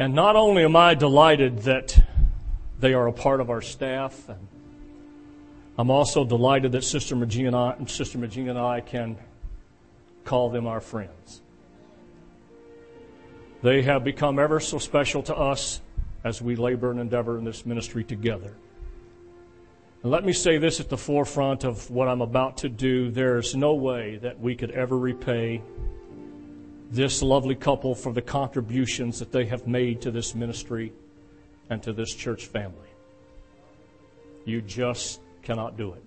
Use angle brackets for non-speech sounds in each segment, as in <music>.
And not only am I delighted that they are a part of our staff, I'm also delighted that Sister Maggie and I, Sister Maggie and I can call them our friends. They have become ever so special to us as we labor and endeavor in this ministry together. And let me say this at the forefront of what I'm about to do. There's no way that we could ever repay this lovely couple for the contributions that they have made to this ministry and to this church family. You just cannot do it.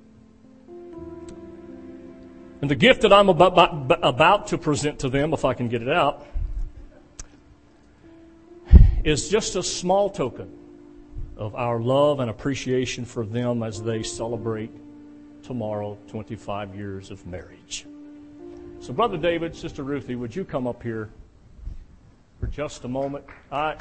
And the gift that I'm about, about to present to them, if I can get it out, is just a small token of our love and appreciation for them as they celebrate tomorrow 25 years of marriage. So, Brother David, Sister Ruthie, would you come up here for just a moment? I.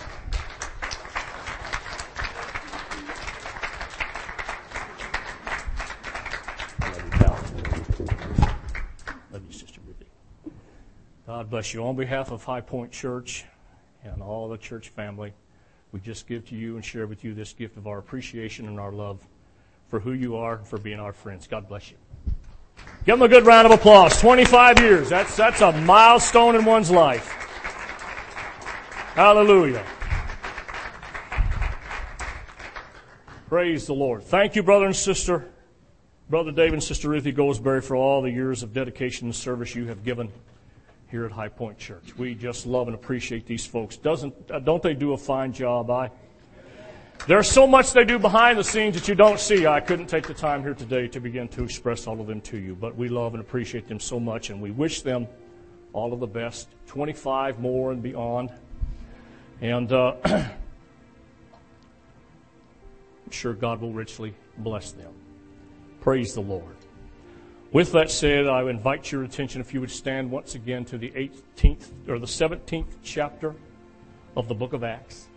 Love you, Sister Ruthie. God bless you. On behalf of High Point Church and all the church family, we just give to you and share with you this gift of our appreciation and our love for who you are and for being our friends. God bless you. Give them a good round of applause. 25 years. That's, that's a milestone in one's life. Hallelujah. Praise the Lord. Thank you, brother and sister. Brother David and Sister Ruthie Goldsberry for all the years of dedication and service you have given here at High Point Church. We just love and appreciate these folks. Doesn't, uh, don't they do a fine job? I, there's so much they do behind the scenes that you don't see. I couldn't take the time here today to begin to express all of them to you, but we love and appreciate them so much, and we wish them all of the best, 25 more and beyond. And uh, <clears throat> I'm sure God will richly bless them. Praise the Lord. With that said, I would invite your attention, if you would stand once again to the 18th or the 17th chapter of the book of Acts.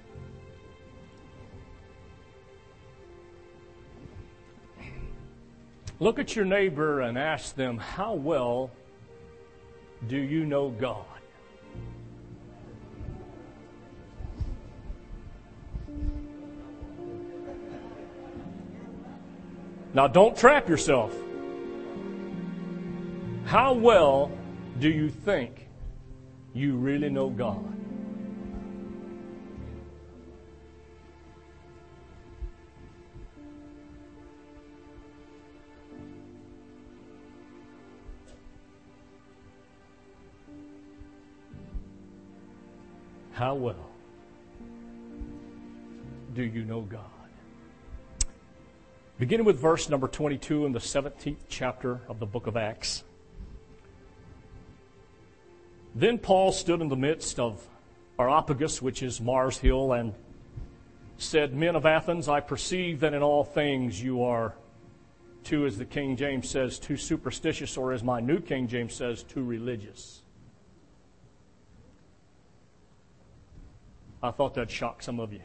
Look at your neighbor and ask them, How well do you know God? Now, don't trap yourself. How well do you think you really know God? How well do you know God? Beginning with verse number 22 in the 17th chapter of the book of Acts. Then Paul stood in the midst of Areopagus, which is Mars Hill, and said, Men of Athens, I perceive that in all things you are too, as the King James says, too superstitious, or as my New King James says, too religious. I thought that'd shock some of you.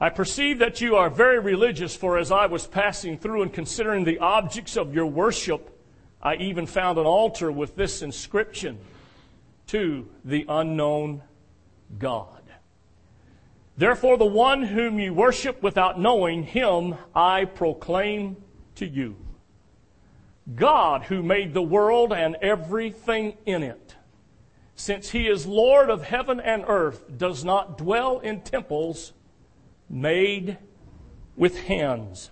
I perceive that you are very religious, for as I was passing through and considering the objects of your worship, I even found an altar with this inscription to the unknown God. Therefore, the one whom you worship without knowing him, I proclaim to you. God who made the world and everything in it since he is Lord of heaven and earth, does not dwell in temples made with hands,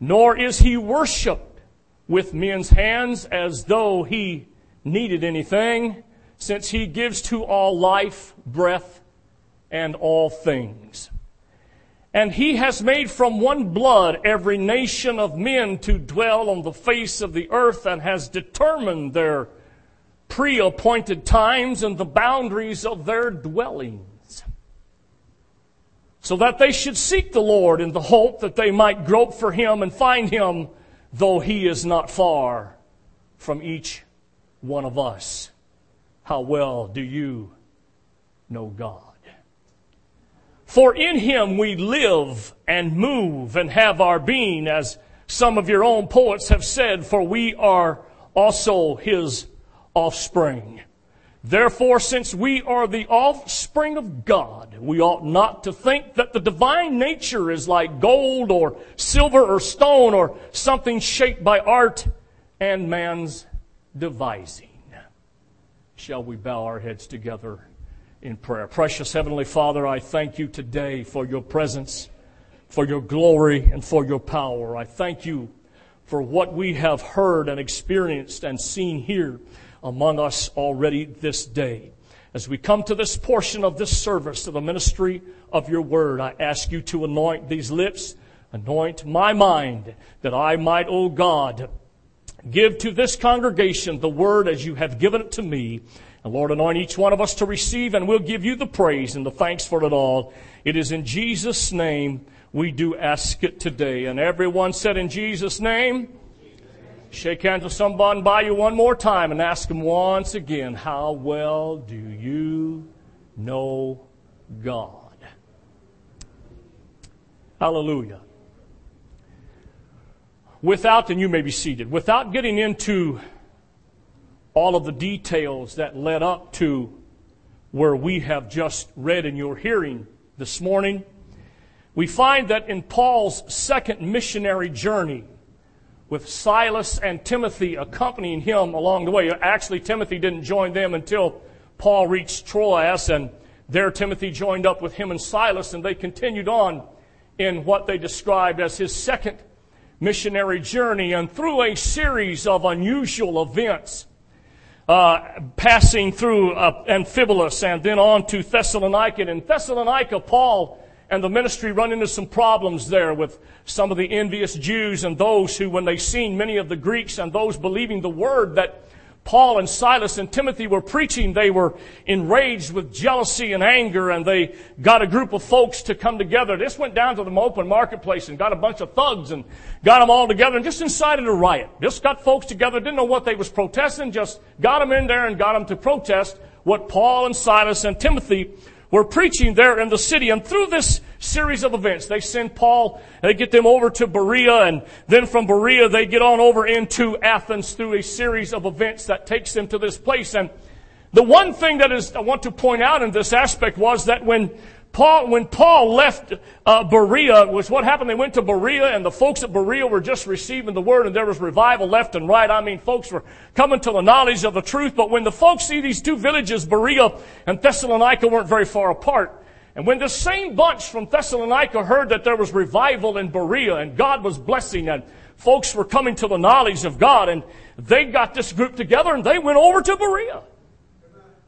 nor is he worshiped with men's hands as though he needed anything, since he gives to all life, breath, and all things. And he has made from one blood every nation of men to dwell on the face of the earth and has determined their pre appointed times and the boundaries of their dwellings, so that they should seek the Lord in the hope that they might grope for him and find him, though he is not far from each one of us. How well do you know God? For in him we live and move and have our being, as some of your own poets have said, for we are also his offspring. Therefore, since we are the offspring of God, we ought not to think that the divine nature is like gold or silver or stone or something shaped by art and man's devising. Shall we bow our heads together in prayer? Precious Heavenly Father, I thank you today for your presence, for your glory, and for your power. I thank you for what we have heard and experienced and seen here among us already this day. As we come to this portion of this service of the ministry of your word, I ask you to anoint these lips, anoint my mind, that I might, O God, give to this congregation the word as you have given it to me. And Lord, anoint each one of us to receive, and we'll give you the praise and the thanks for it all. It is in Jesus' name we do ask it today. And everyone said in Jesus' name, Shake hands with someone by you one more time and ask them once again, How well do you know God? Hallelujah. Without, and you may be seated, without getting into all of the details that led up to where we have just read in your hearing this morning, we find that in Paul's second missionary journey, with Silas and Timothy accompanying him along the way. Actually, Timothy didn't join them until Paul reached Troas, and there Timothy joined up with him and Silas, and they continued on in what they described as his second missionary journey, and through a series of unusual events, uh, passing through uh, Amphipolis and then on to Thessalonica. And in Thessalonica, Paul and the ministry run into some problems there with some of the envious Jews and those who, when they seen many of the Greeks and those believing the word that Paul and Silas and Timothy were preaching, they were enraged with jealousy and anger, and they got a group of folks to come together. This went down to the open marketplace and got a bunch of thugs and got them all together and just incited a riot. Just got folks together, didn't know what they was protesting, just got them in there and got them to protest what Paul and Silas and Timothy were preaching there in the city. And through this series of events, they send Paul, they get them over to Berea, and then from Berea they get on over into Athens through a series of events that takes them to this place. And the one thing that is, I want to point out in this aspect was that when Paul, when Paul left uh, Berea, was what happened. They went to Berea, and the folks at Berea were just receiving the word, and there was revival left and right. I mean, folks were coming to the knowledge of the truth. But when the folks see these two villages, Berea and Thessalonica, weren't very far apart. And when the same bunch from Thessalonica heard that there was revival in Berea, and God was blessing, and folks were coming to the knowledge of God, and they got this group together, and they went over to Berea.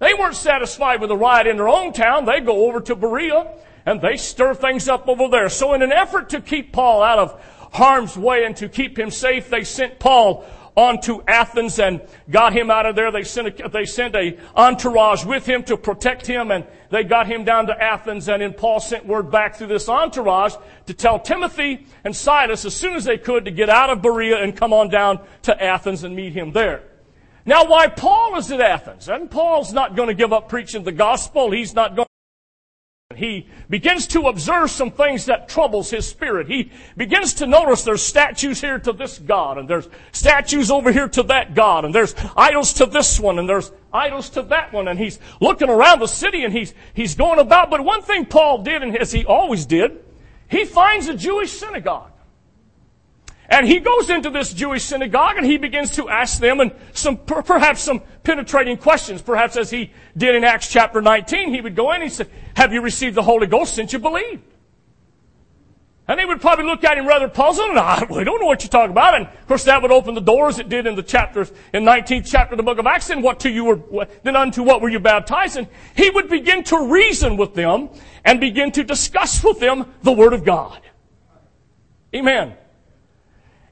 They weren't satisfied with the riot in their own town. They go over to Berea and they stir things up over there. So in an effort to keep Paul out of harm's way and to keep him safe, they sent Paul on to Athens and got him out of there. They sent a, they sent a entourage with him to protect him and they got him down to Athens and then Paul sent word back through this entourage to tell Timothy and Silas as soon as they could to get out of Berea and come on down to Athens and meet him there. Now, why Paul is at Athens, and Paul's not going to give up preaching the gospel. He's not going he begins to observe some things that troubles his spirit. He begins to notice there's statues here to this God, and there's statues over here to that God, and there's idols to this one, and there's idols to that one, and he's looking around the city and he's, he's going about. But one thing Paul did, and as he always did, he finds a Jewish synagogue. And he goes into this Jewish synagogue and he begins to ask them and some, perhaps some penetrating questions. Perhaps as he did in Acts chapter 19, he would go in and he said, have you received the Holy Ghost since you believed? And they would probably look at him rather puzzled, and <laughs> I ah, we don't know what you're talking about. And of course, that would open the doors. It did in the chapters, in 19th chapter of the book of Acts. And what to you were, then unto what were you baptized? And he would begin to reason with them and begin to discuss with them the Word of God. Amen.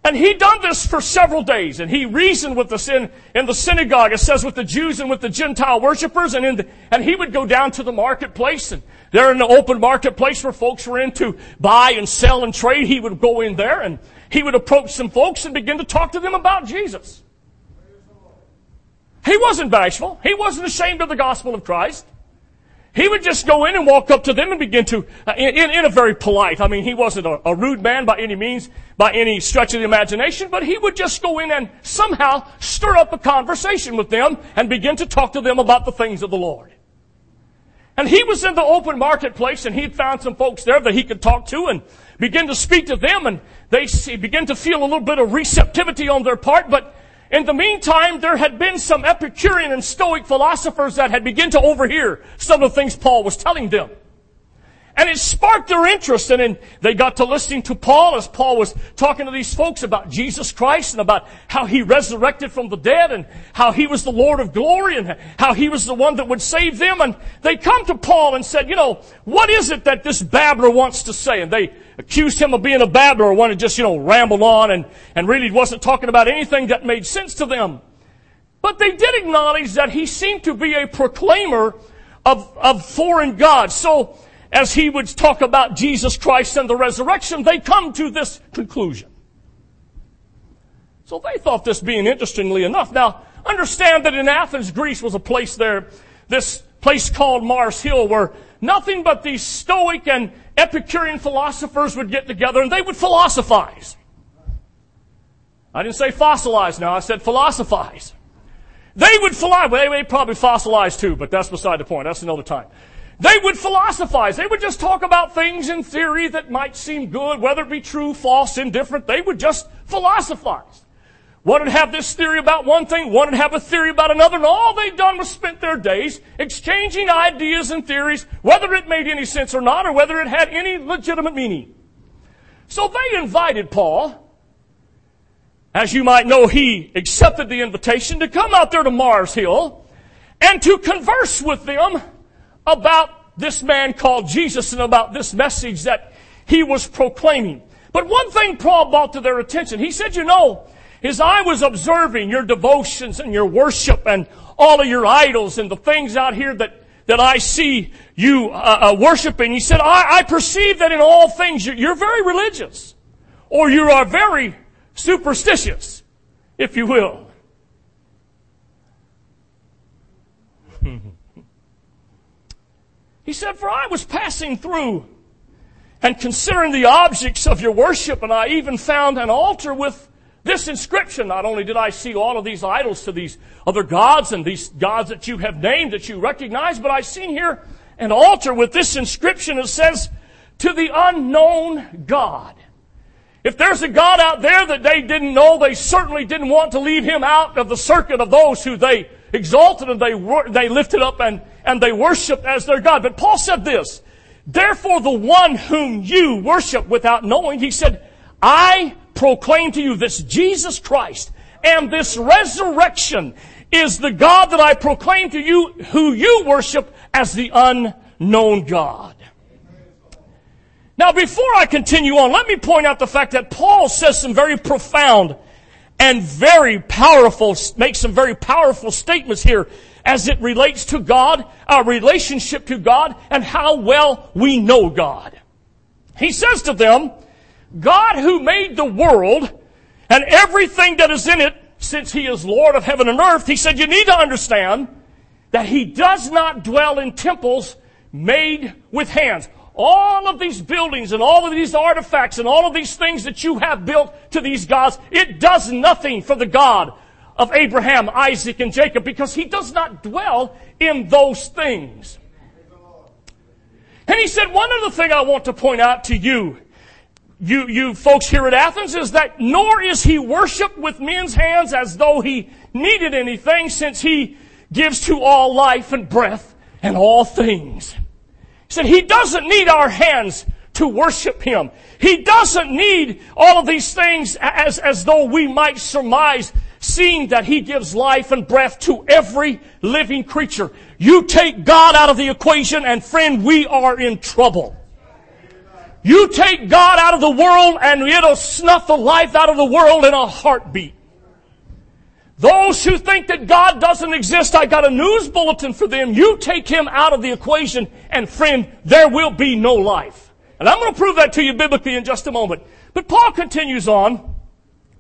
And he done this for several days, and he reasoned with us in, in the synagogue, it says with the Jews and with the Gentile worshippers, and the, and he would go down to the marketplace, and there in the open marketplace where folks were in to buy and sell and trade, he would go in there, and he would approach some folks and begin to talk to them about Jesus. He wasn't bashful. He wasn't ashamed of the gospel of Christ. He would just go in and walk up to them and begin to, uh, in, in, a very polite, I mean, he wasn't a, a, rude man by any means, by any stretch of the imagination, but he would just go in and somehow stir up a conversation with them and begin to talk to them about the things of the Lord. And he was in the open marketplace and he'd found some folks there that he could talk to and begin to speak to them and they begin to feel a little bit of receptivity on their part, but in the meantime, there had been some Epicurean and Stoic philosophers that had begun to overhear some of the things Paul was telling them. And it sparked their interest, and then they got to listening to Paul as Paul was talking to these folks about Jesus Christ and about how he resurrected from the dead and how he was the Lord of glory and how he was the one that would save them. And they come to Paul and said, you know, what is it that this babbler wants to say? And they accused him of being a babbler one to just, you know, ramble on and, and really wasn't talking about anything that made sense to them. But they did acknowledge that he seemed to be a proclaimer of, of foreign gods. So, as he would talk about Jesus Christ and the resurrection, they come to this conclusion. So they thought this being interestingly enough. Now, understand that in Athens, Greece was a place there, this place called Mars Hill, where nothing but these Stoic and Epicurean philosophers would get together and they would philosophize. I didn't say fossilize now, I said philosophize. They would philosophize. Well, they probably fossilize too, but that's beside the point. That's another time. They would philosophize. They would just talk about things in theory that might seem good, whether it be true, false, indifferent. They would just philosophize. One would have this theory about one thing, one would have a theory about another, and all they'd done was spent their days exchanging ideas and theories, whether it made any sense or not, or whether it had any legitimate meaning. So they invited Paul. As you might know, he accepted the invitation to come out there to Mars Hill and to converse with them about this man called Jesus and about this message that he was proclaiming. But one thing Paul brought to their attention, he said, you know, as I was observing your devotions and your worship and all of your idols and the things out here that, that I see you uh, uh, worshiping, he said, I, I, perceive that in all things you're, you're very religious. Or you are very superstitious, if you will. <laughs> he said, For I was passing through and considering the objects of your worship, and I even found an altar with this inscription, not only did I see all of these idols to these other gods and these gods that you have named that you recognize, but I seen here an altar with this inscription that says, to the unknown God. If there's a God out there that they didn't know, they certainly didn't want to leave him out of the circuit of those who they exalted and they, they lifted up and, and they worshiped as their God. But Paul said this, therefore the one whom you worship without knowing, he said, I proclaim to you this Jesus Christ and this resurrection is the God that I proclaim to you who you worship as the unknown God. Now before I continue on, let me point out the fact that Paul says some very profound and very powerful, makes some very powerful statements here as it relates to God, our relationship to God, and how well we know God. He says to them, God who made the world and everything that is in it, since He is Lord of heaven and earth, He said, you need to understand that He does not dwell in temples made with hands. All of these buildings and all of these artifacts and all of these things that you have built to these gods, it does nothing for the God of Abraham, Isaac, and Jacob because He does not dwell in those things. And He said, one other thing I want to point out to you you, you folks here at Athens is that nor is he worshiped with men's hands as though he needed anything since he gives to all life and breath and all things. He said he doesn't need our hands to worship him. He doesn't need all of these things as, as though we might surmise seeing that he gives life and breath to every living creature. You take God out of the equation and friend, we are in trouble. You take God out of the world and it'll snuff the life out of the world in a heartbeat. Those who think that God doesn't exist, I got a news bulletin for them. You take him out of the equation and friend, there will be no life. And I'm going to prove that to you biblically in just a moment. But Paul continues on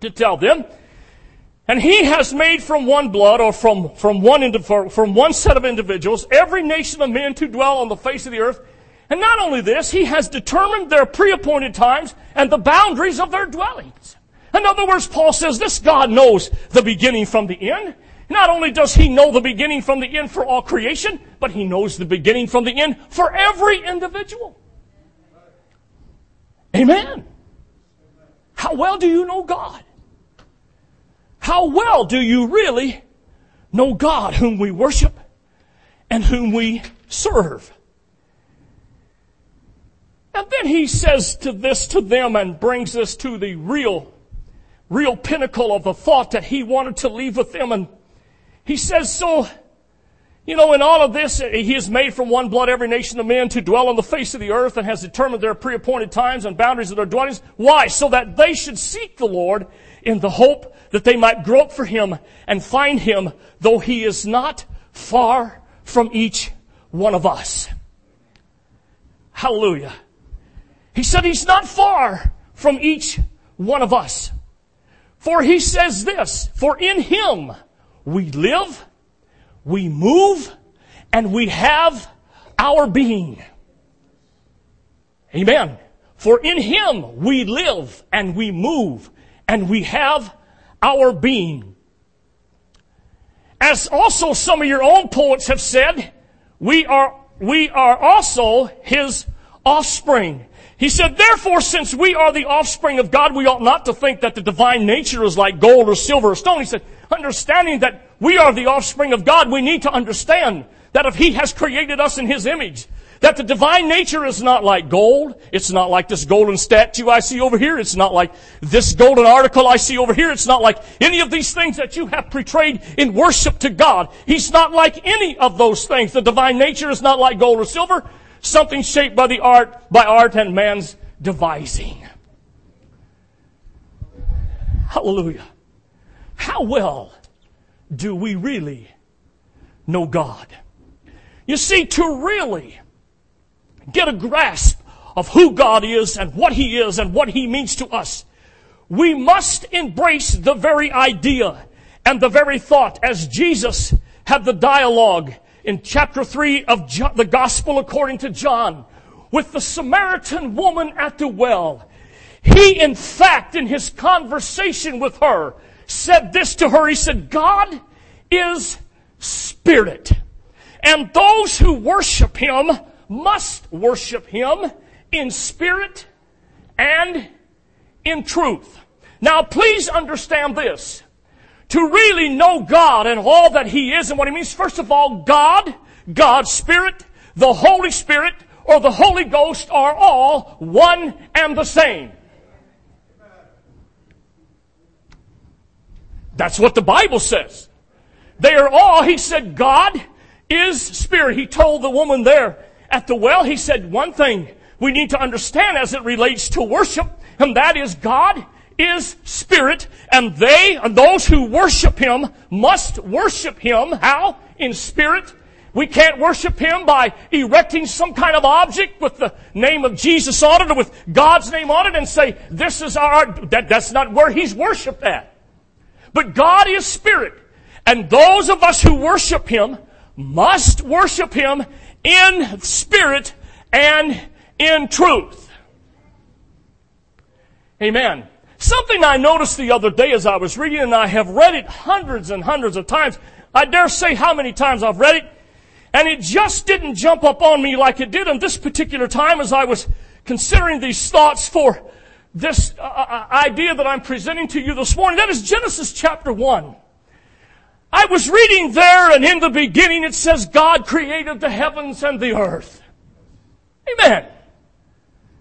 to tell them, And he has made from one blood or from, from one, from one set of individuals every nation of men to dwell on the face of the earth. And not only this, he has determined their pre-appointed times and the boundaries of their dwellings. In other words, Paul says this God knows the beginning from the end. Not only does he know the beginning from the end for all creation, but he knows the beginning from the end for every individual. Amen. How well do you know God? How well do you really know God whom we worship and whom we serve? And then he says to this to them and brings us to the real, real pinnacle of the thought that he wanted to leave with them. And he says, so, you know, in all of this, he has made from one blood every nation of men to dwell on the face of the earth and has determined their pre-appointed times and boundaries of their dwellings. Why? So that they should seek the Lord in the hope that they might grope for him and find him, though he is not far from each one of us. Hallelujah. He said he's not far from each one of us. For he says this, for in him we live, we move, and we have our being. Amen. For in him we live and we move and we have our being. As also some of your own poets have said, we are, we are also his offspring. He said, therefore, since we are the offspring of God, we ought not to think that the divine nature is like gold or silver or stone. He said, understanding that we are the offspring of God, we need to understand that if He has created us in His image, that the divine nature is not like gold. It's not like this golden statue I see over here. It's not like this golden article I see over here. It's not like any of these things that you have portrayed in worship to God. He's not like any of those things. The divine nature is not like gold or silver. Something shaped by the art, by art and man's devising. Hallelujah. How well do we really know God? You see, to really get a grasp of who God is and what He is and what He means to us, we must embrace the very idea and the very thought as Jesus had the dialogue in chapter 3 of the Gospel according to John with the Samaritan woman at the well. He, in fact, in his conversation with her, said this to her. He said, God is spirit. And those who worship him must worship him in spirit and in truth. Now please understand this. To really know God and all that He is and what He means, first of all, God, God's Spirit, the Holy Spirit, or the Holy Ghost are all one and the same. That's what the Bible says. They are all, he said, God is spirit. He told the woman there at the well, he said one thing we need to understand as it relates to worship, and that is God is spirit, and they, and those who worship him, must worship him. How? In spirit. We can't worship him by erecting some kind of object with the name of Jesus on it or with God's name on it and say, this is our, that, that's not where he's worshiped at. But God is spirit. And those of us who worship him must worship him in spirit and in truth. Amen. Something I noticed the other day as I was reading, and I have read it hundreds and hundreds of times. I dare say how many times I've read it, and it just didn't jump up on me like it did on this particular time as I was considering these thoughts for this uh, uh idea that I'm presenting to you this morning. That is Genesis chapter 1. I was reading there, and in the beginning it says God created the heavens and the earth. Amen.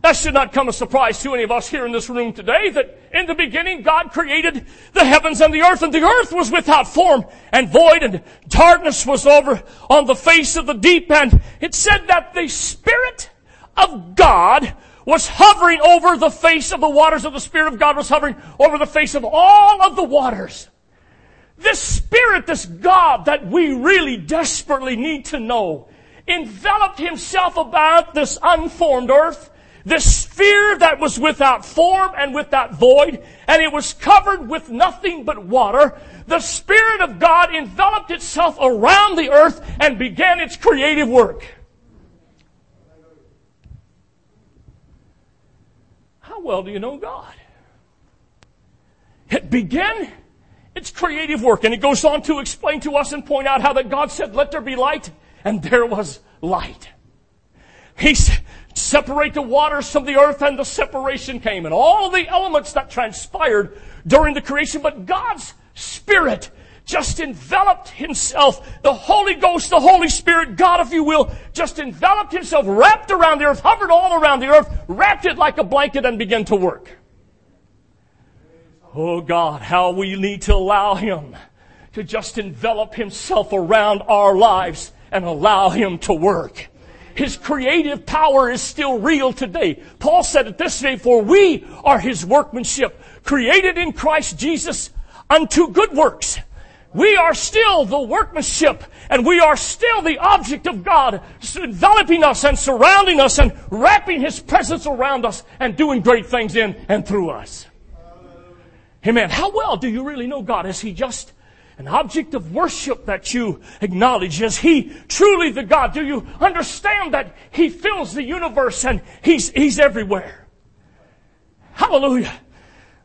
That should not come as a surprise to any of us here in this room today that in the beginning God created the heavens and the earth and the earth was without form and void and darkness was over on the face of the deep and it said that the Spirit of God was hovering over the face of the waters of the Spirit of God was hovering over the face of all of the waters. This Spirit, this God that we really desperately need to know, enveloped himself about this unformed earth, this sphere that was without form and without void, and it was covered with nothing but water, the Spirit of God enveloped itself around the earth and began its creative work. How well do you know God? It began its creative work, and it goes on to explain to us and point out how that God said, let there be light, and there was light. He said, separate the waters from the earth, and the separation came, and all the elements that transpired during the creation, but God's Spirit just enveloped himself. The Holy Ghost, the Holy Spirit, God, if you will, just enveloped himself, wrapped around the earth, hovered all around the earth, wrapped it like a blanket and began to work. Oh God, how we need to allow him to just envelop himself around our lives and allow him to work. His creative power is still real today. Paul said it this way, for we are his workmanship, created in Christ Jesus unto good works. We are still the workmanship and we are still the object of God, enveloping us and surrounding us and wrapping His presence around us and doing great things in and through us. Amen. How well do you really know God? Is He just an object of worship that you acknowledge? Is He truly the God? Do you understand that He fills the universe and He's, He's everywhere? Hallelujah.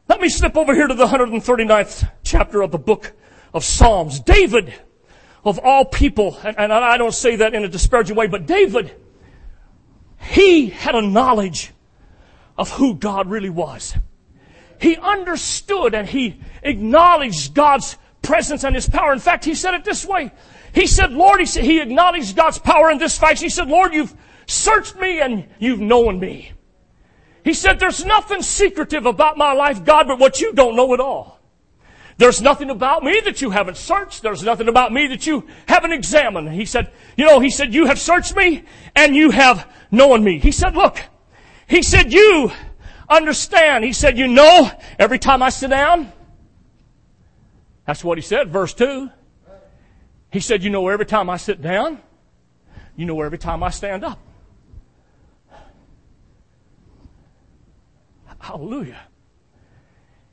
Let me slip over here to the 139th chapter of the book of Psalms. David, of all people, and, and I don't say that in a disparaging way, but David, he had a knowledge of who God really was. He understood and he acknowledged God's presence and his power. In fact, he said it this way. He said, Lord, he said, he acknowledged God's power in this fact. He said, Lord, you've searched me and you've known me. He said, there's nothing secretive about my life, God, but what you don't know at all. There's nothing about me that you haven't searched. There's nothing about me that you haven't examined. He said, you know, he said, you have searched me and you have known me. He said, look, he said, you understand. He said, you know, every time I sit down, that's what he said, verse 2. He said, you know, every time I sit down, you know, every time I stand up. Hallelujah.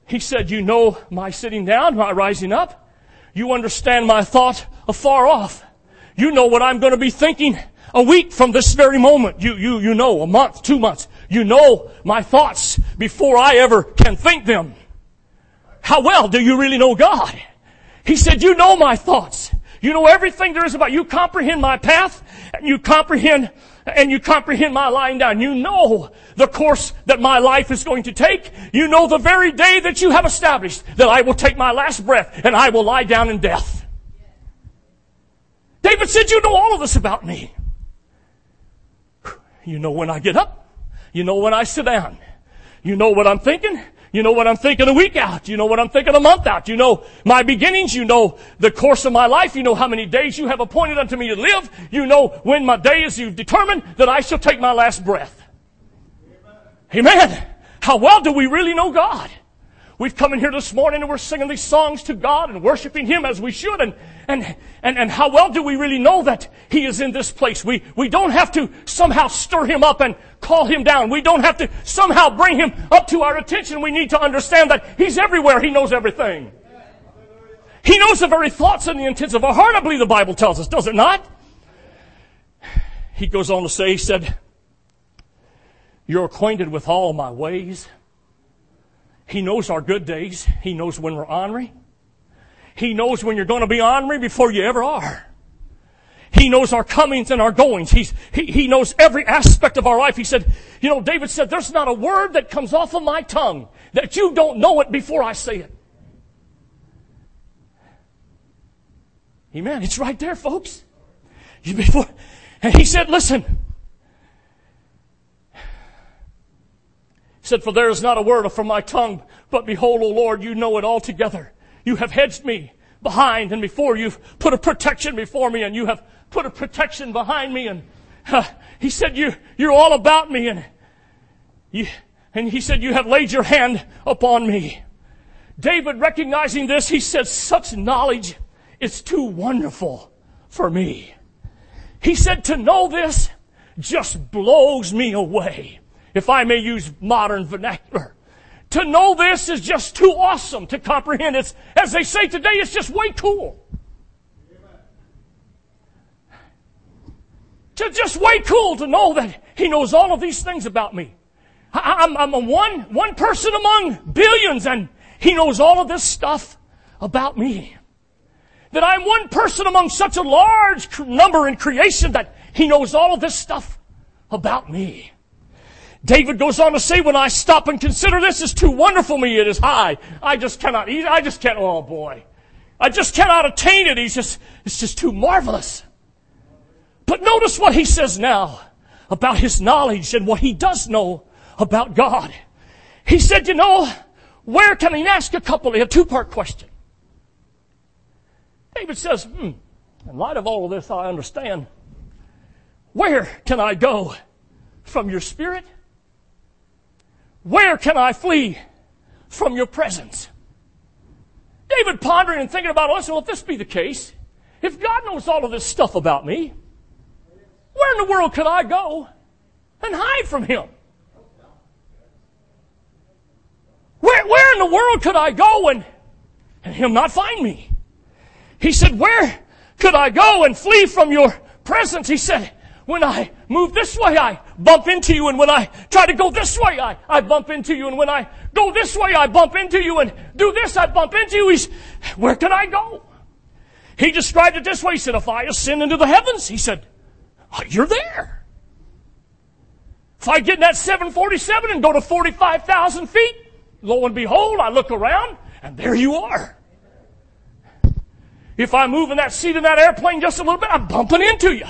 He said, You know my sitting down, my rising up. You understand my thought afar off. You know what I'm going to be thinking a week from this very moment. You, you, you know, a month, two months. You know my thoughts before I ever can think them. How well do you really know God? He said, you know my thoughts. You know everything there is about you comprehend my path and you comprehend and you comprehend my lying down. You know the course that my life is going to take. You know the very day that you have established that I will take my last breath and I will lie down in death. David said, you know all of this about me. You know when I get up. You know when I sit down. You know what I'm thinking. You know what I'm thinking a week out. You know what I'm thinking a month out. You know my beginnings. You know the course of my life. You know how many days you have appointed unto me to live. You know when my day is you've determined that I shall take my last breath. Amen. How well do we really know God? We've come in here this morning and we're singing these songs to God and worshiping Him as we should. And, and, and, and how well do we really know that He is in this place? We, we don't have to somehow stir Him up and call Him down. We don't have to somehow bring Him up to our attention. We need to understand that He's everywhere. He knows everything. He knows the very thoughts and the intents of our heart, I believe the Bible tells us, does it not? He goes on to say, He said, You're acquainted with all my ways. He knows our good days. He knows when we're ornery. He knows when you're going to be ornery before you ever are. He knows our comings and our goings. He's, he, he knows every aspect of our life. He said, you know, David said, there's not a word that comes off of my tongue that you don't know it before I say it. Amen. It's right there, folks. Before, and he said, listen, said, For there is not a word from my tongue, but behold, O Lord, you know it altogether. You have hedged me behind and before. You've put a protection before me and you have put a protection behind me. And uh, he said, you, you're all about me. And, you, and he said, you have laid your hand upon me. David recognizing this, he said, such knowledge is too wonderful for me. He said, to know this just blows me away. If I may use modern vernacular. To know this is just too awesome to comprehend. It's, as they say today, it's just way cool. To just way cool to know that He knows all of these things about me. I'm, I'm a one, one person among billions and He knows all of this stuff about me. That I'm one person among such a large number in creation that He knows all of this stuff about me. David goes on to say, when I stop and consider this is too wonderful me, it is high. I just cannot eat, I just can't, oh boy. I just cannot attain it. He's just, it's just too marvelous. But notice what he says now about his knowledge and what he does know about God. He said, you know, where can he ask a couple, a two-part question. David says, hmm, in light of all of this, I understand. Where can I go from your spirit? Where can I flee from your presence? David pondering and thinking about, well, if this be the case, if God knows all of this stuff about me, where in the world could I go and hide from Him? Where, where in the world could I go and, and Him not find me? He said, where could I go and flee from your presence? He said, when I move this way, I bump into you. And when I try to go this way, I, I bump into you. And when I go this way, I bump into you. And do this, I bump into you. He's, where can I go? He described it this way. He said, if I ascend into the heavens, he said, oh, you're there. If I get in that 747 and go to 45,000 feet, lo and behold, I look around and there you are. If I move in that seat in that airplane just a little bit, I'm bumping into you.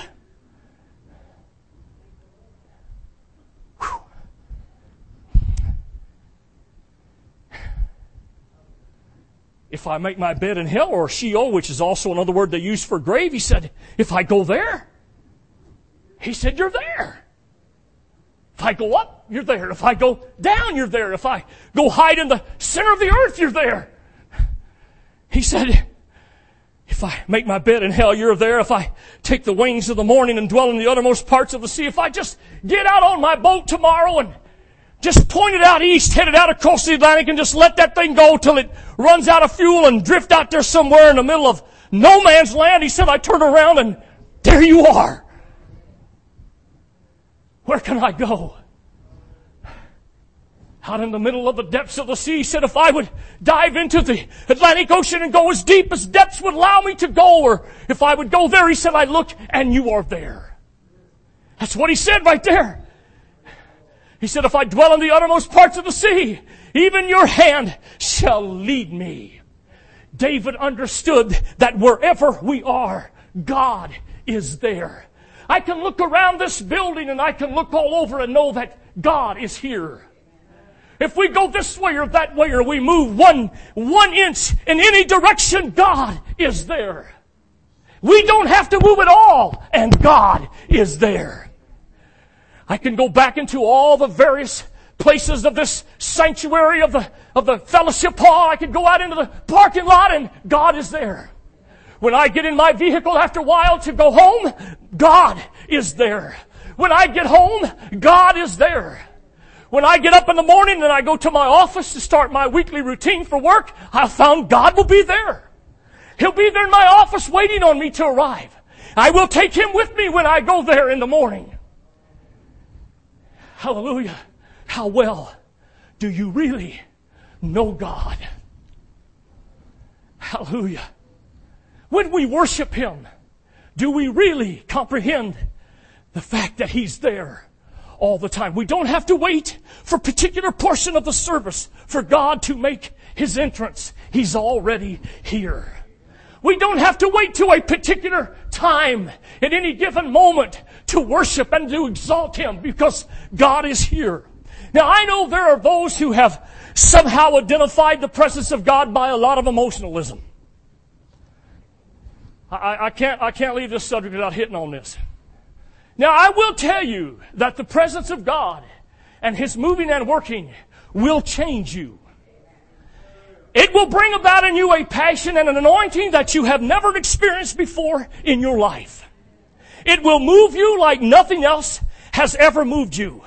If I make my bed in hell or Sheol, which is also another word they use for grave, he said, if I go there, he said, you're there. If I go up, you're there. If I go down, you're there. If I go hide in the center of the earth, you're there. He said, if I make my bed in hell, you're there. If I take the wings of the morning and dwell in the uttermost parts of the sea, if I just get out on my boat tomorrow and just point it out east, headed out across the Atlantic and just let that thing go till it runs out of fuel and drift out there somewhere in the middle of no man's land. He said, I turn around and there you are. Where can I go? Out in the middle of the depths of the sea, he said, if I would dive into the Atlantic Ocean and go as deep as depths would allow me to go, or if I would go there, he said, I look and you are there. That's what he said right there. He said, if I dwell in the uttermost parts of the sea, even your hand shall lead me. David understood that wherever we are, God is there. I can look around this building and I can look all over and know that God is here. If we go this way or that way or we move one, one inch in any direction, God is there. We don't have to move at all and God is there. I can go back into all the various places of this sanctuary of the, of the fellowship hall. I can go out into the parking lot and God is there. When I get in my vehicle after a while to go home, God is there. When I get home, God is there. When I get up in the morning and I go to my office to start my weekly routine for work, I found God will be there. He'll be there in my office waiting on me to arrive. I will take Him with me when I go there in the morning. Hallelujah. How well do you really know God? Hallelujah. When we worship Him, do we really comprehend the fact that He's there all the time? We don't have to wait for a particular portion of the service for God to make His entrance. He's already here. We don't have to wait to a particular time at any given moment to worship and to exalt Him because God is here. Now I know there are those who have somehow identified the presence of God by a lot of emotionalism. I, I, can't, I can't leave this subject without hitting on this. Now I will tell you that the presence of God and His moving and working will change you. It will bring about in you a passion and an anointing that you have never experienced before in your life. It will move you like nothing else has ever moved you.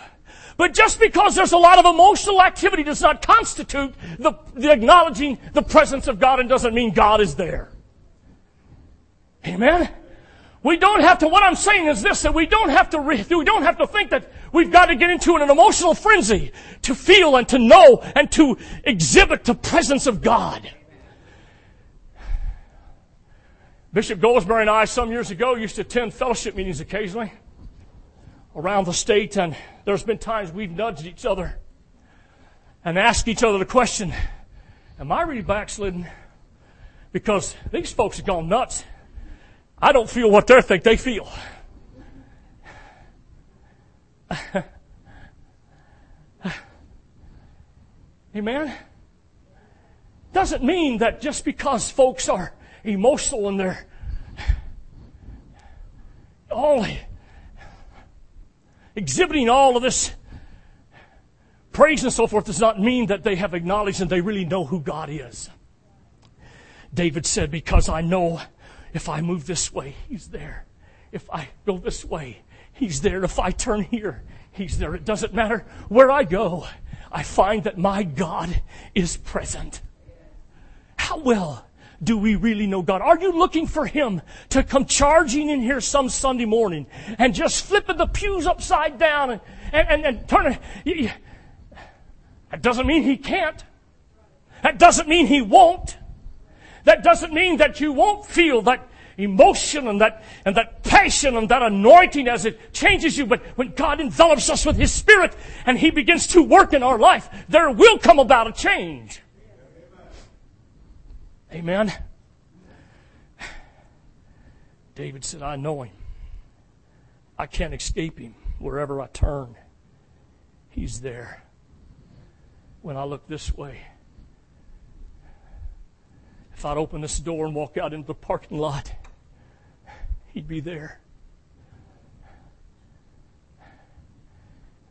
But just because there's a lot of emotional activity does not constitute the, the acknowledging the presence of God and doesn't mean God is there. Amen? We don't have to, what I'm saying is this, that we don't have to, re, we don't have to think that we've got to get into an, emotional frenzy to feel and to know and to exhibit the presence of God. Bishop Goldsberry and I, some years ago, used to attend fellowship meetings occasionally around the state, and there's been times we've nudged each other and asked each other the question, Am I really backslidden? Because these folks have gone nuts. I don't feel what they think they feel. <laughs> Amen? Doesn't mean that just because folks are emotional and they're all exhibiting all of this praise and so forth does not mean that they have acknowledged and they really know who God is. David said, Because I know if I move this way, He's there. If I go this way, He's there. If I turn here, He's there. It doesn't matter where I go. I find that my God is present. How well do we really know God? Are you looking for Him to come charging in here some Sunday morning and just flipping the pews upside down and, and, and, and turning? That doesn't mean He can't. That doesn't mean He won't. That doesn't mean that you won't feel that emotion and that, and that passion and that anointing as it changes you. But when God envelops us with His Spirit and He begins to work in our life, there will come about a change. Amen. David said, I know him. I can't escape him wherever I turn. He's there. When I look this way, if I'd open this door and walk out into the parking lot, he'd be there.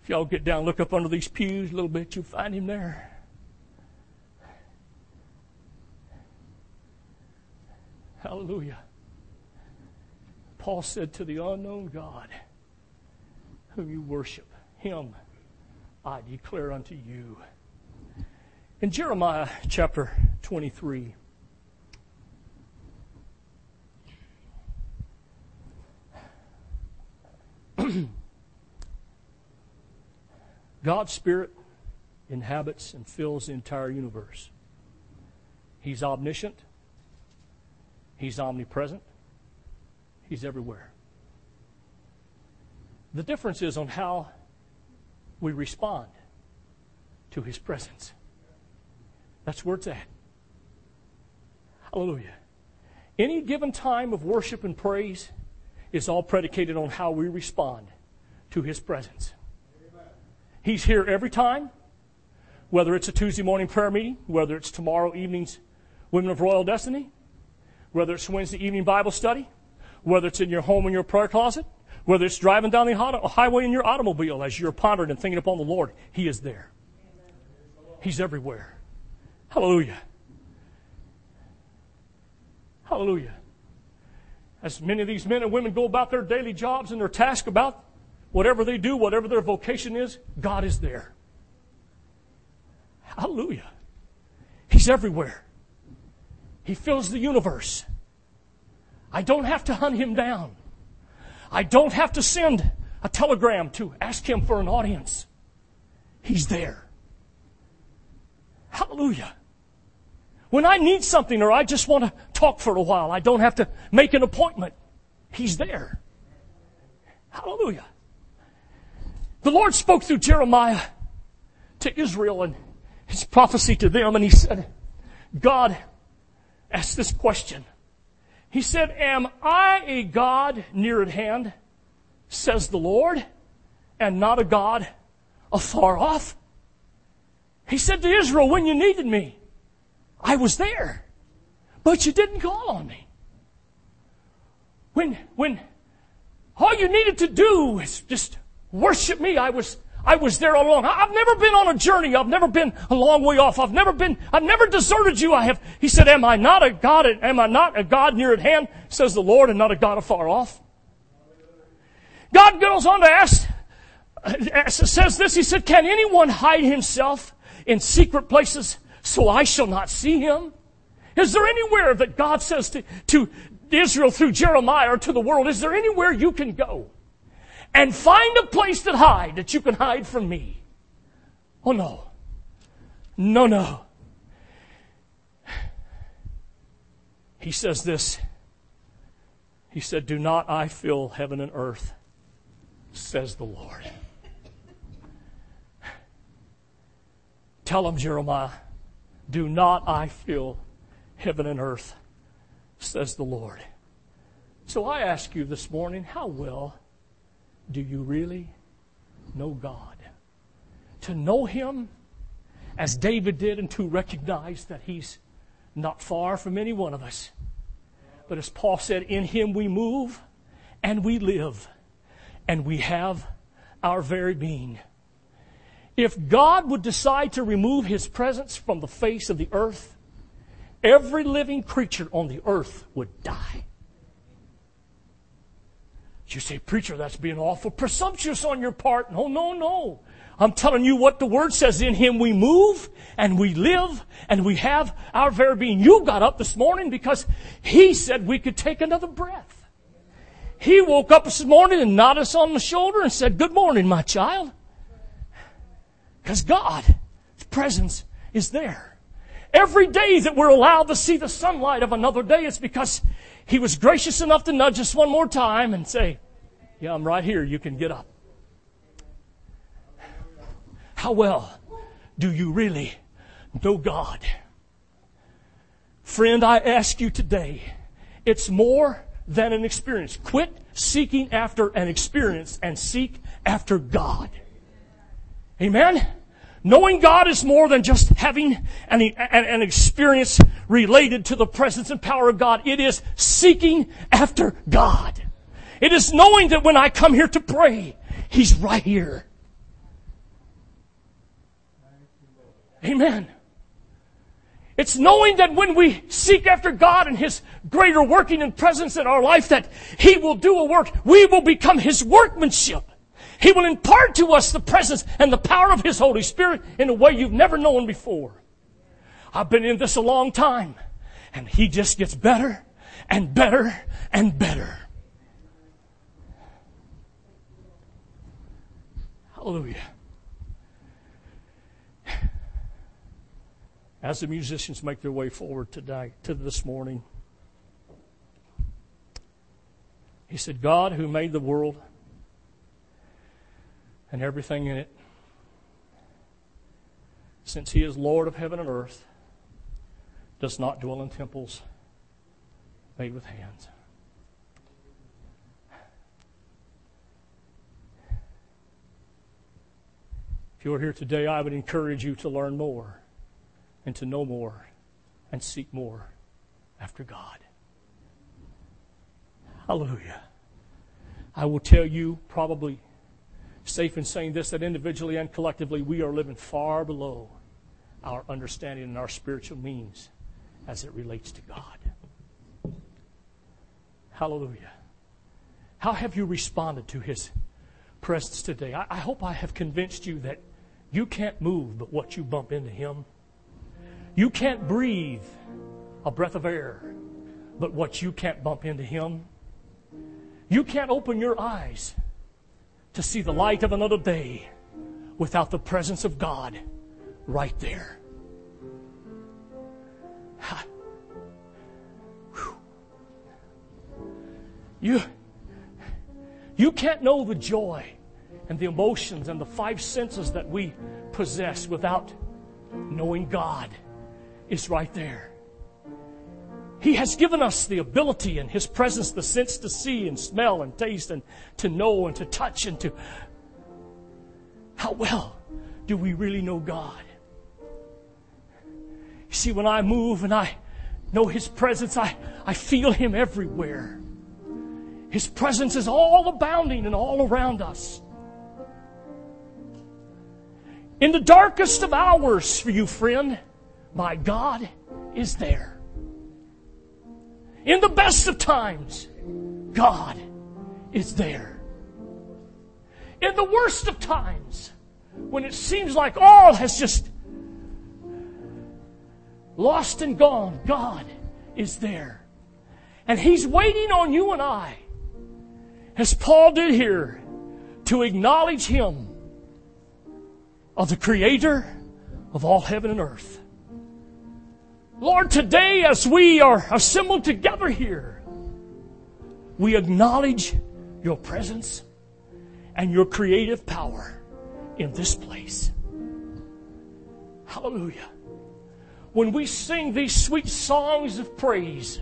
If y'all get down, look up under these pews a little bit, you'll find him there. Hallelujah. Paul said to the unknown God, whom you worship, him I declare unto you. In Jeremiah chapter 23, <clears throat> God's Spirit inhabits and fills the entire universe. He's omniscient. He's omnipresent. He's everywhere. The difference is on how we respond to His presence. That's where it's at. Hallelujah. Any given time of worship and praise is all predicated on how we respond to His presence. He's here every time, whether it's a Tuesday morning prayer meeting, whether it's tomorrow evening's Women of Royal Destiny, whether it's Wednesday evening Bible study, whether it's in your home in your prayer closet, whether it's driving down the highway in your automobile as you're pondering and thinking upon the Lord, He is there. He's everywhere. Hallelujah. Hallelujah. As many of these men and women go about their daily jobs and their task about whatever they do, whatever their vocation is, God is there. Hallelujah. He's everywhere. He fills the universe. I don't have to hunt him down. I don't have to send a telegram to ask him for an audience. He's there. Hallelujah. When I need something or I just want to talk for a while, I don't have to make an appointment. He's there. Hallelujah. The Lord spoke through Jeremiah to Israel and his prophecy to them, and he said, God asked this question. He said, Am I a God near at hand, says the Lord, and not a God afar off? He said to Israel, When you needed me, I was there, but you didn't call on me. When, when all you needed to do was just worship me, I was I was there all along. I've never been on a journey. I've never been a long way off. I've never been, I've never deserted you. I have, he said, am I not a God, am I not a God near at hand, says the Lord, and not a God afar off? God goes on to ask says this. He said, Can anyone hide himself in secret places so I shall not see him? Is there anywhere that God says to, to Israel through Jeremiah or to the world, is there anywhere you can go and find a place to hide that you can hide from me? Oh no. No, no. He says this. He said, Do not I fill heaven and earth, says the Lord. Tell him, Jeremiah, do not I fill heaven and earth, says the Lord. So I ask you this morning, how well do you really know God? To know Him as David did and to recognize that He's not far from any one of us. But as Paul said, in Him we move and we live and we have our very being. If God would decide to remove His presence from the face of the earth, every living creature on the earth would die. You say, preacher, that's being awful presumptuous on your part. No, no, no. I'm telling you what the word says. In him we move and we live and we have our very being. You got up this morning because he said we could take another breath. He woke up this morning and nodded us on the shoulder and said, good morning, my child. Because God's presence is there. Every day that we're allowed to see the sunlight of another day, it's because He was gracious enough to nudge us one more time and say, Yeah, I'm right here. You can get up. How well do you really know God? Friend, I ask you today, it's more than an experience. Quit seeking after an experience and seek after God. Amen? Knowing God is more than just having an, an, an, experience related to the presence and power of God. It is seeking after God. It is knowing that when I come here to pray, He's right here. Amen. It's knowing that when we seek after God and His greater working and presence in our life, that He will do a work. We will become His workmanship. He will impart to us the presence and the power of His Holy Spirit in a way you've never known before. I've been in this a long time, and He just gets better and better and better. Hallelujah. As the musicians make their way forward today, to this morning, he said, God who made the world and everything in it. Since he is Lord of heaven and earth, does not dwell in temples made with hands. If you're here today, I would encourage you to learn more and to know more and seek more after God. Hallelujah. I will tell you probably safe in saying this that individually and collectively we are living far below our understanding and our spiritual means as it relates to God. Hallelujah. How have you responded to His presence today? I, I hope I have convinced you that you can't move but what you bump into Him. You can't breathe a breath of air but what you can't bump into Him. You can't open your eyes to see the light of another day without the presence of God right there. You, you can't know the joy and the emotions and the five senses that we possess without knowing God is right there. He has given us the ability in His presence, the sense to see and smell and taste and to know and to touch and to. How well do we really know God? You see, when I move and I know His presence, I, I feel Him everywhere. His presence is all abounding and all around us. In the darkest of hours for you, friend, my God is there. In the best of times, God is there. in the worst of times, when it seems like all has just lost and gone, God is there. And He's waiting on you and I, as Paul did here, to acknowledge Him of the Creator of all heaven and earth. Lord, today as we are assembled together here, we acknowledge your presence and your creative power in this place. Hallelujah. When we sing these sweet songs of praise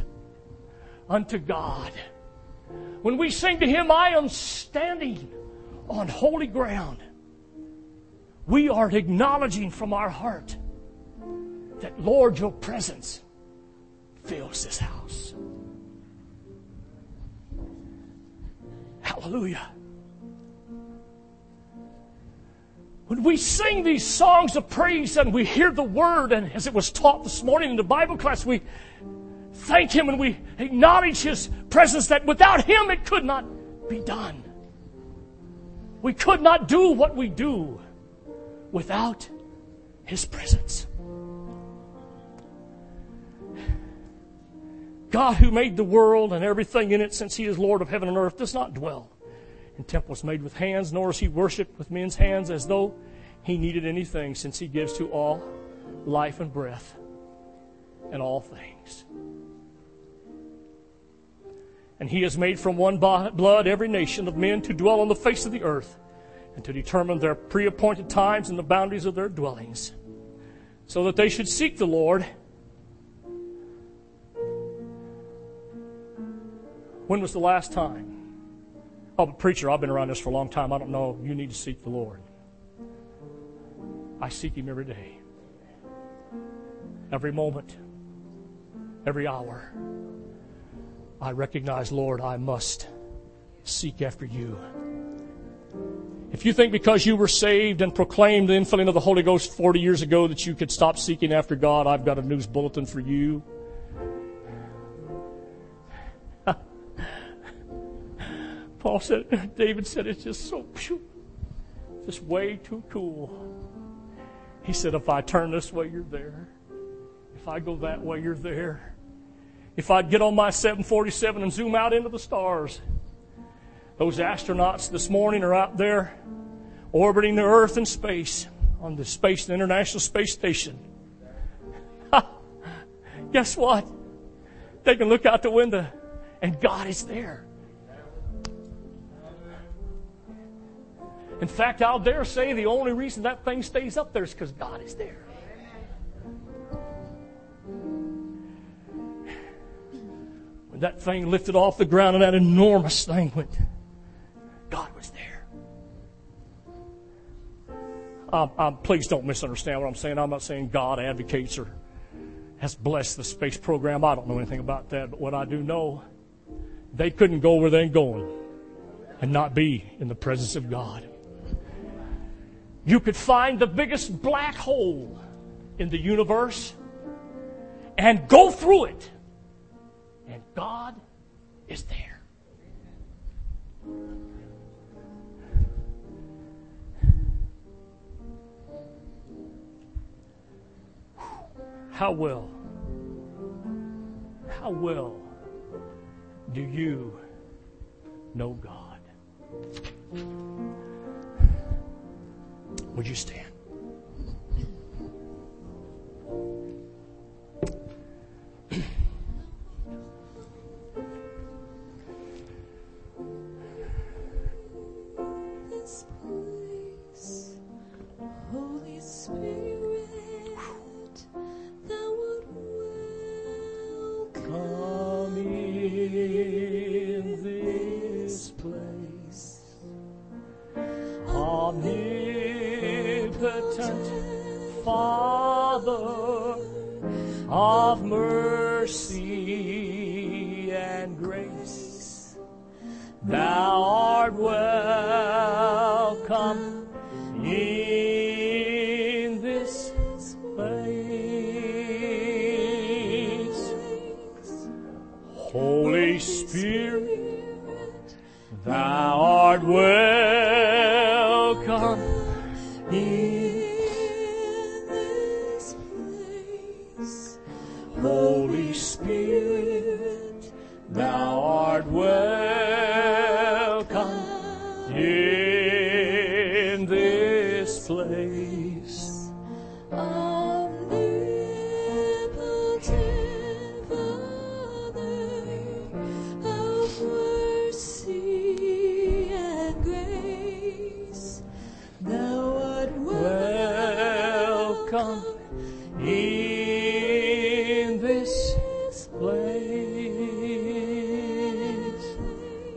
unto God, when we sing to Him, I am standing on holy ground, we are acknowledging from our heart that, Lord, your presence fills this house. Hallelujah. When we sing these songs of praise and we hear the word, and as it was taught this morning in the Bible class, we thank Him and we acknowledge His presence that without Him it could not be done. We could not do what we do without His presence. God, who made the world and everything in it since He is Lord of heaven and earth, does not dwell in temples made with hands, nor is He worshipped with men's hands as though He needed anything, since He gives to all life and breath and all things. And He has made from one blood every nation of men to dwell on the face of the earth and to determine their pre appointed times and the boundaries of their dwellings, so that they should seek the Lord When was the last time? Oh, but preacher, I've been around this for a long time. I don't know. You need to seek the Lord. I seek Him every day, every moment, every hour. I recognize, Lord, I must seek after you. If you think because you were saved and proclaimed the infilling of the Holy Ghost 40 years ago that you could stop seeking after God, I've got a news bulletin for you. Paul said, <laughs> David said, it's just so, just way too cool. He said, if I turn this way, you're there. If I go that way, you're there. If I'd get on my 747 and zoom out into the stars, those astronauts this morning are out there orbiting the Earth and space on the space, the International Space Station. <laughs> Guess what? They can look out the window and God is there. In fact, I'll dare say the only reason that thing stays up there is because God is there. When that thing lifted off the ground and that enormous thing went, God was there. Please don't misunderstand what I'm saying. I'm not saying God advocates or has blessed the space program. I don't know anything about that, but what I do know, they couldn't go where they're going and not be in the presence of God. You could find the biggest black hole in the universe and go through it, and God is there. How well, how well do you know God? Would you stand?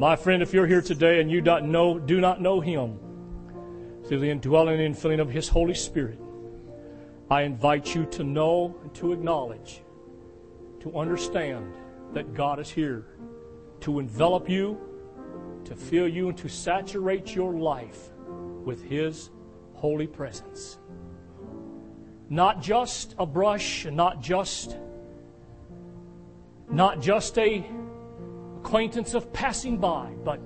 My friend, if you're here today and you don't know, do not know Him through the indwelling and infilling of His Holy Spirit, I invite you to know and to acknowledge, to understand that God is here to envelop you, to fill you, and to saturate your life with His holy presence. Not just a brush not just not just a acquaintance of passing by, but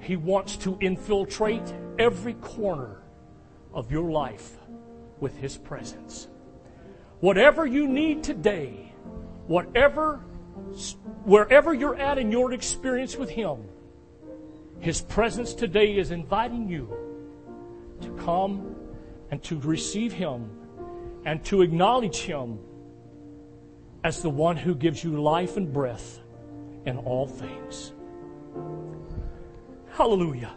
he wants to infiltrate every corner of your life with his presence. Whatever you need today, whatever wherever you're at in your experience with him, his presence today is inviting you to come and to receive him and to acknowledge him as the one who gives you life and breath in all things. Hallelujah.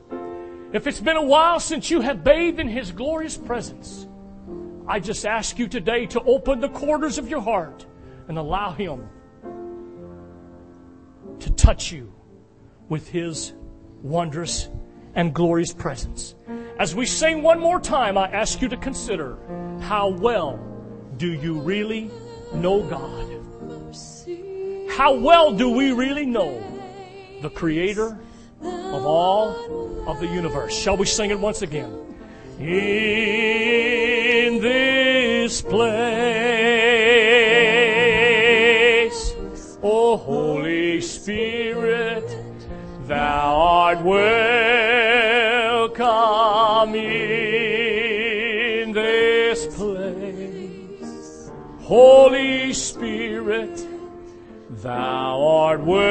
If it's been a while since you have bathed in His glorious presence, I just ask you today to open the corners of your heart and allow Him to touch you with His wondrous and glorious presence. As we sing one more time, I ask you to consider how well do you really know God? How well do we really know the Creator of all of the universe? Shall we sing it once again? In this place, O Holy Spirit, Thou art welcome in this place. Holy Spirit, Thou art welcome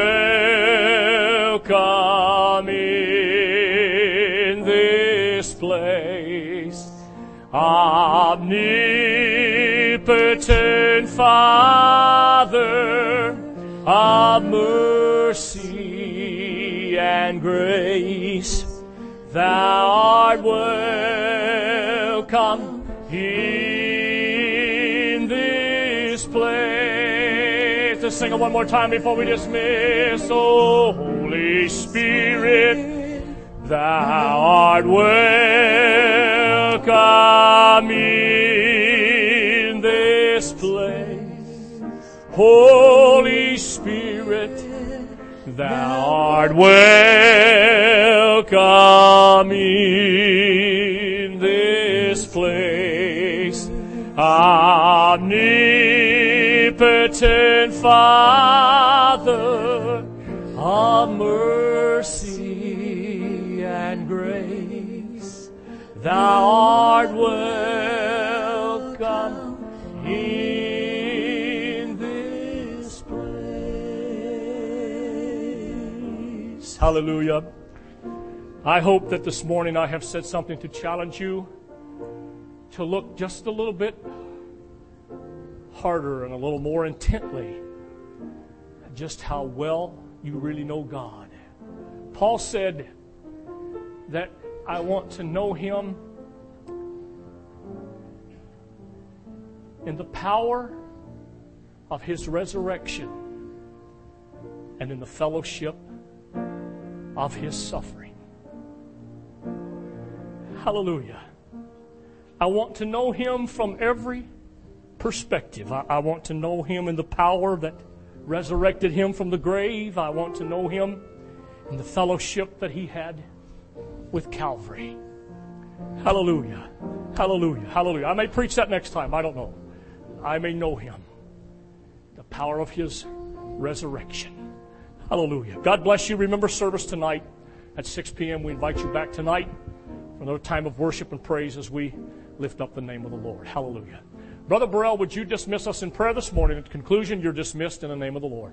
in this place. Omnipotent Father of mercy and grace, Thou art welcome in Let's sing it one more time before we dismiss. Oh, Holy Spirit, Thou art welcome in this place. Holy Spirit, Thou art welcome in this place. Omnipotent Father of mercy and grace, Thou art welcome in this place. Hallelujah. I hope that this morning I have said something to challenge you to look just a little bit harder and a little more intently just how well you really know God. Paul said that I want to know Him in the power of His resurrection and in the fellowship of His suffering. Hallelujah. I want to know Him from every perspective. I, I, want to know Him in the power that resurrected Him from the grave. I want to know Him in the fellowship that He had with Calvary. Hallelujah. Hallelujah. Hallelujah. I may preach that next time. I don't know. I may know Him. The power of His resurrection. Hallelujah. God bless you. Remember service tonight at 6 p.m. We invite you back tonight for another time of worship and praise as we lift up the name of the Lord. Hallelujah. Brother Burrell, would you dismiss us in prayer this morning? At conclusion, you're dismissed in the name of the Lord.